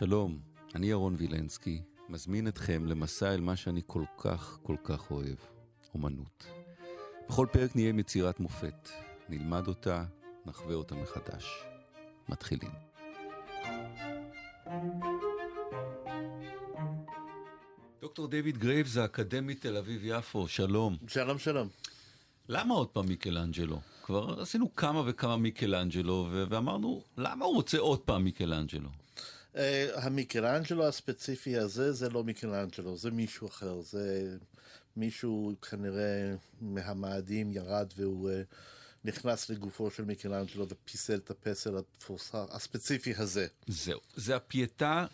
שלום, אני ירון וילנסקי, מזמין אתכם למסע אל מה שאני כל כך כל כך אוהב, אומנות. בכל פרק נהיה עם יצירת מופת, נלמד אותה, נחווה אותה מחדש. מתחילים. דוקטור דיוויד גרייבס, האקדמית תל אביב-יפו, שלום. שלום, שלום. למה עוד פעם מיקלאנג'לו? כבר עשינו כמה וכמה מיקלאנג'לו, ואמרנו, למה הוא רוצה עוד פעם מיקלאנג'לו? אה, המיקלאנג'לו הספציפי הזה זה לא מיקלאנג'לו, זה מישהו אחר, זה מישהו כנראה מהמאדים ירד והוא אה, נכנס לגופו של מיקלאנג'לו ופיסל את הפסל התפוסה הספציפי הזה. זהו, זה הפייטה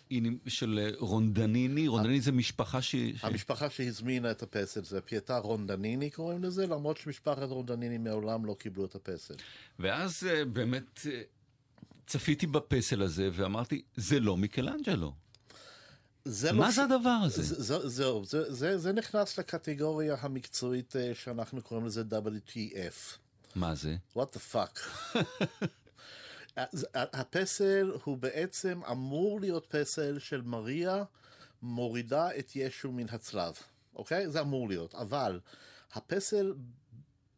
של רונדניני, רונדניני זה משפחה ש... המשפחה שהזמינה את הפסל, זה הפייטה רונדניני קוראים לזה, למרות שמשפחת רונדניני מעולם לא קיבלו את הפסל. ואז באמת... צפיתי בפסל הזה ואמרתי, זה לא מיקלאנג'לו. זה מה לא זה ש... הדבר הזה? זהו, זה, זה, זה, זה נכנס לקטגוריה המקצועית שאנחנו קוראים לזה WTF. מה זה? What the fuck. הפסל הוא בעצם אמור להיות פסל של מריה מורידה את ישו מן הצלב, אוקיי? זה אמור להיות, אבל הפסל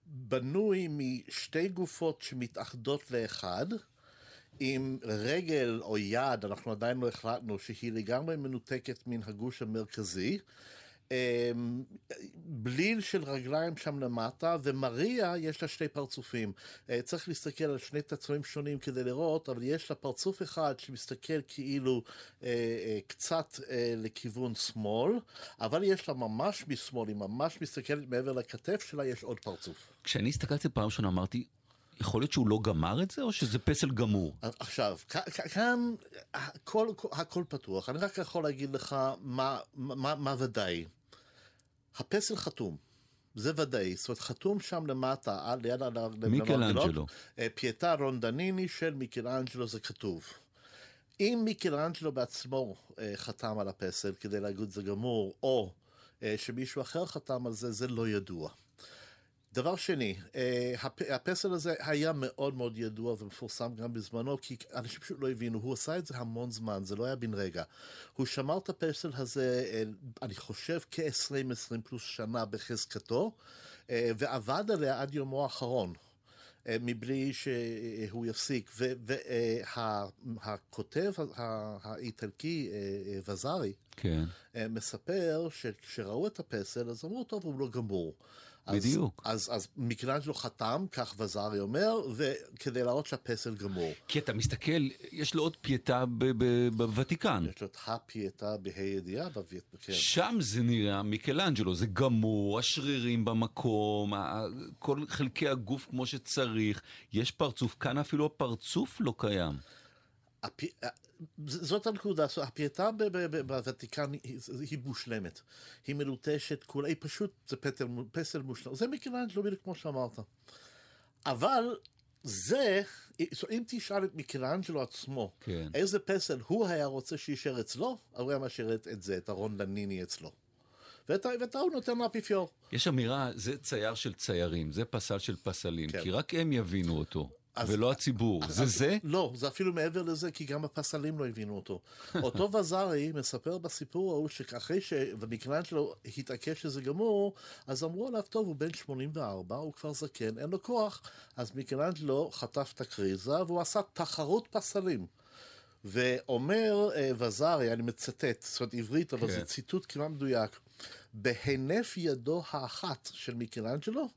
בנוי משתי גופות שמתאחדות לאחד, עם רגל או יד, אנחנו עדיין לא החלטנו, שהיא לגמרי מנותקת מן הגוש המרכזי. אמ, בליל של רגליים שם למטה, ומריה יש לה שני פרצופים. אה, צריך להסתכל על שני תצורים שונים כדי לראות, אבל יש לה פרצוף אחד שמסתכל כאילו אה, אה, קצת לכיוון שמאל, אבל יש לה ממש משמאל, היא ממש מסתכלת מעבר לכתף שלה, יש עוד פרצוף. כשאני הסתכלתי פעם ראשונה אמרתי, יכול להיות שהוא לא גמר את זה, או שזה פסל גמור? עכשיו, כאן הכל, הכל פתוח. אני רק יכול להגיד לך מה, מה, מה ודאי. הפסל חתום. זה ודאי, זאת אומרת חתום שם למטה, על יד מיקלאנג'לו. אה, פייטה רונדניני של מיקלאנג'לו זה כתוב. אם מיקלאנג'לו בעצמו אה, חתם על הפסל כדי להגיד זה גמור, או אה, שמישהו אחר חתם על זה, זה לא ידוע. דבר שני, אה, הפסל הזה היה מאוד מאוד ידוע ומפורסם גם בזמנו, כי אנשים פשוט לא הבינו, הוא עשה את זה המון זמן, זה לא היה בן רגע. הוא שמר את הפסל הזה, אה, אני חושב, כ-20-20 פלוס שנה בחזקתו, אה, ועבד עליה עד יומו האחרון. מבלי שהוא יפסיק. והכותב האיטלקי, וזארי, כן. מספר שכשראו את הפסל, אז אמרו, טוב, הוא לא גמור. בדיוק. אז, אז, אז מיקלנג'לו חתם, כך וזארי אומר, וכדי להראות שהפסל גמור. כי אתה מסתכל, יש לו עוד פייטה בוותיקן. יש לו את הפייטה בה"א ידיעה בוותיקן. כן. שם זה נראה מיקלנג'לו, זה גמור, השרירים במקום, כל חלקי הגוף כמו שצריך, יש פרצוף, כאן אפילו הפרצוף לא קיים. הפ... זאת הנקודה, הפייטה בוותיקן היא מושלמת, היא מלוטשת, כולה, היא פשוט, זה פסל, פסל מושלם, זה מיקלנג'לו כמו שאמרת. אבל זה, אם תשאל את מיקלנג'לו עצמו, כן. איזה פסל הוא היה רוצה שיישאר אצלו, הוא היה משאיר את זה, את הרון לניני אצלו. ואת ההוא נותן לאפיפיור. יש אמירה, זה צייר של ציירים, זה פסל של פסלים, כן. כי רק הם יבינו אותו. ולא הציבור. זה זה? לא, זה אפילו מעבר לזה, כי גם הפסלים לא הבינו אותו. אותו וזארי מספר בסיפור ההוא שאחרי שלו התעקש שזה גמור, אז אמרו עליו, טוב, הוא בן 84, הוא כבר זקן, אין לו כוח. אז מיקלנג'לו חטף את הקריזה, והוא עשה תחרות פסלים. ואומר uh, וזארי, אני מצטט, זאת אומרת עברית, אבל כן. זה ציטוט כמעט מדויק, בהינף ידו האחת של מיקלנג'לו,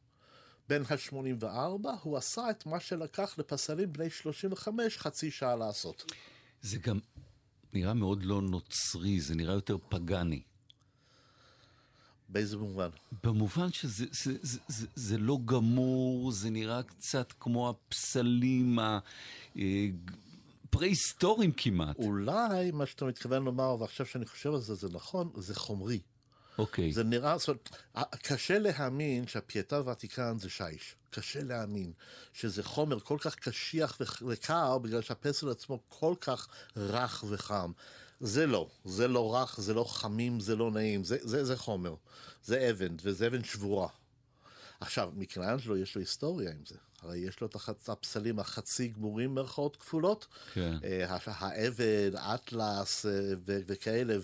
בן ה-84, הוא עשה את מה שלקח לפסלים בני 35 חצי שעה לעשות. זה גם נראה מאוד לא נוצרי, זה נראה יותר פגאני. באיזה מובן? במובן שזה זה, זה, זה, זה לא גמור, זה נראה קצת כמו הפסלים הפרה-היסטוריים אה, כמעט. אולי מה שאתה מתכוון לומר, ועכשיו שאני חושב על זה, זה נכון, זה חומרי. אוקיי. Okay. זה נראה, זאת אומרת, קשה להאמין שהפייטה הוותיקן זה שיש. קשה להאמין שזה חומר כל כך קשיח וקר, בגלל שהפסל עצמו כל כך רך וחם. זה לא, זה לא רך, זה לא חמים, זה לא נעים, זה, זה, זה חומר. זה אבן, וזה אבן שבורה. עכשיו, מיקלאנג'לו יש לו היסטוריה עם זה. הרי יש לו את הפסלים החצי גמורים מירכאות כפולות. כן. אה, העבד, אטלס אה, וכאלה,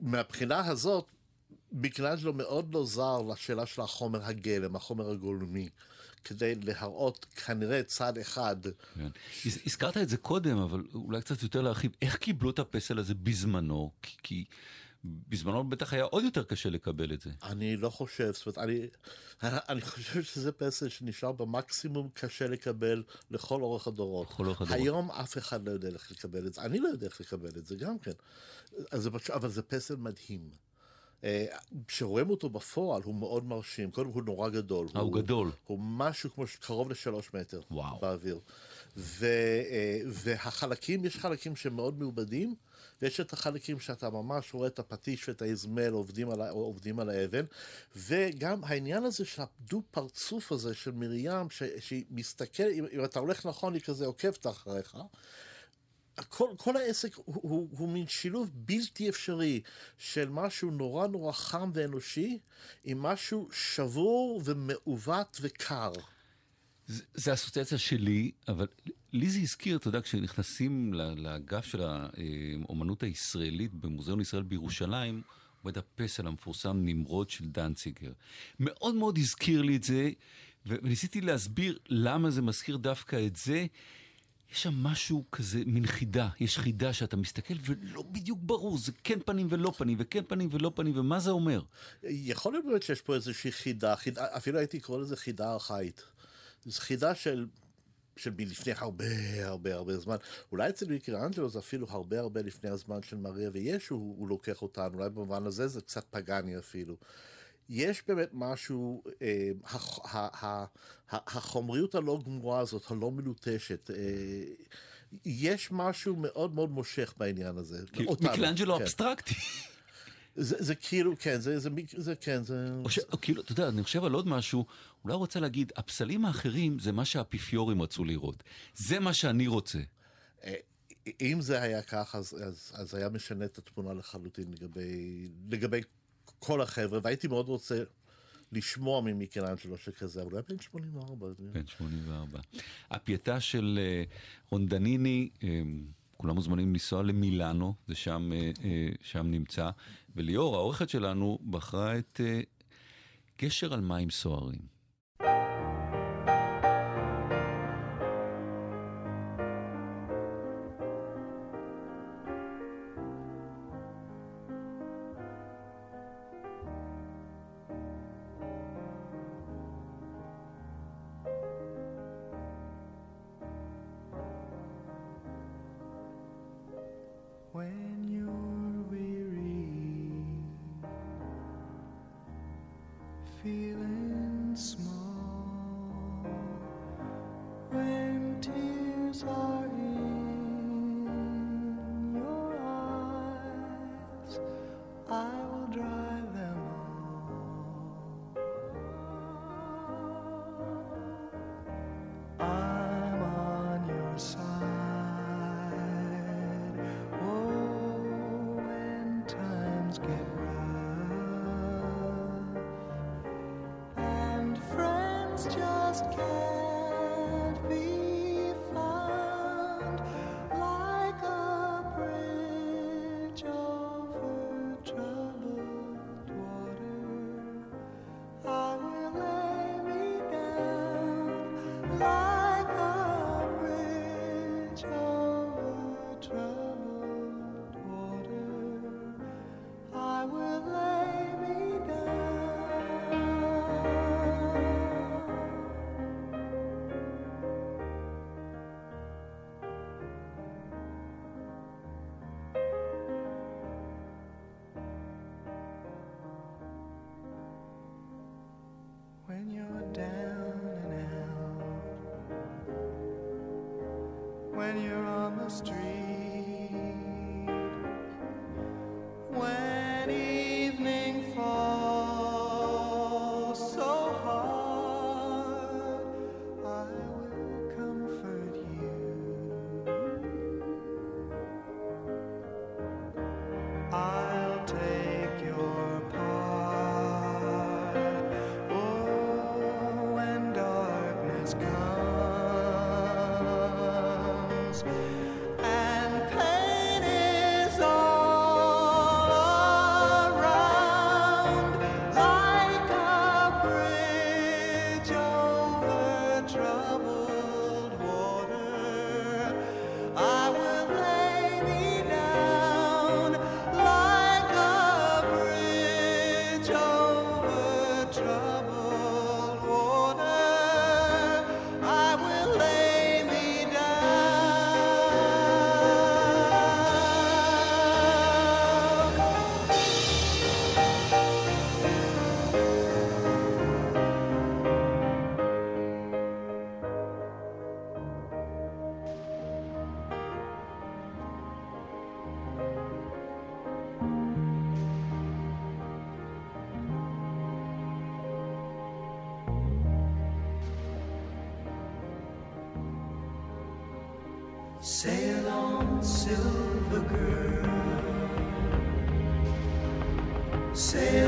ומהבחינה הזאת, מיקלאנג'לו מאוד לא זר לשאלה של החומר הגלם, החומר הגולמי. כדי להראות כנראה צד אחד. כן. הזכרת את זה קודם, אבל אולי קצת יותר להרחיב. איך קיבלו את הפסל הזה בזמנו? כי בזמנו בטח היה עוד יותר קשה לקבל את זה. אני לא חושב, זאת אומרת, אני, אני חושב שזה פסל שנשאר במקסימום קשה לקבל לכל אורך הדורות. לכל אורך הדורות. היום אף אחד לא יודע איך לקבל את זה, אני לא יודע איך לקבל את זה גם כן. זה, אבל זה פסל מדהים. אה, כשרואים אותו בפועל הוא מאוד מרשים, קודם הוא נורא גדול. אה, הוא גדול. הוא משהו כמו קרוב לשלוש מטר וואו. באוויר. ו, אה, והחלקים, יש חלקים שהם מאוד מעובדים, ויש את החלקים שאתה ממש רואה את הפטיש ואת האזמל עובדים על, עובדים על האבן, וגם העניין הזה של הדו פרצוף הזה של מרים, ש, שהיא מסתכל, אם, אם אתה הולך נכון היא כזה עוקבת אחריך, כל, כל העסק הוא, הוא, הוא מין שילוב בלתי אפשרי של משהו נורא נורא חם ואנושי עם משהו שבור ומעוות וקר. זה, זה אסוציאציה שלי, אבל לי זה הזכיר, אתה יודע, כשנכנסים לאגף של האומנות הישראלית במוזיאון ישראל בירושלים, עומד הפסל המפורסם נמרוד של דנציגר. מאוד מאוד הזכיר לי את זה, וניסיתי להסביר למה זה מזכיר דווקא את זה. יש שם משהו כזה, מין חידה, יש חידה שאתה מסתכל ולא בדיוק ברור, זה כן פנים ולא פנים, וכן פנים ולא פנים, ומה זה אומר? יכול להיות באמת שיש פה איזושהי חידה, חידה אפילו הייתי קורא לזה חידה ארכאית. זו חידה של, של מלפני הרבה הרבה הרבה זמן. אולי אצל מיקרנג'לו זה אפילו הרבה הרבה לפני הזמן של מריה וישו, הוא, הוא לוקח אותנו, אולי במובן הזה זה קצת פגאני אפילו. יש באמת משהו, אה, החומריות הלא גמורה הזאת, הלא מלוטשת, אה, יש משהו מאוד מאוד מושך בעניין הזה. מיקלנג'לו כן. אבסטרקטי. זה, זה כאילו, כן, זה, זה, זה, כן, זה... או ש, או כאילו, אתה יודע, אני חושב על עוד משהו, אולי רוצה להגיד, הפסלים האחרים זה מה שהאפיפיורים רצו לראות. זה מה שאני רוצה. אה, אם זה היה כך, אז, אז, אז היה משנה את התמונה לחלוטין לגבי, לגבי כל החבר'ה, והייתי מאוד רוצה לשמוע ממיקלנג'לו שכזה, אבל הוא היה בן 84. בן 84. הפייטה של אה, רונדניני, אה, כולם מוזמנים לנסוע למילאנו, זה שם, אה, שם נמצא, וליאור, העורכת שלנו, בחרה את גשר על מים סוערים. can't be. when you're on the street. Sail on, silver girl. Sail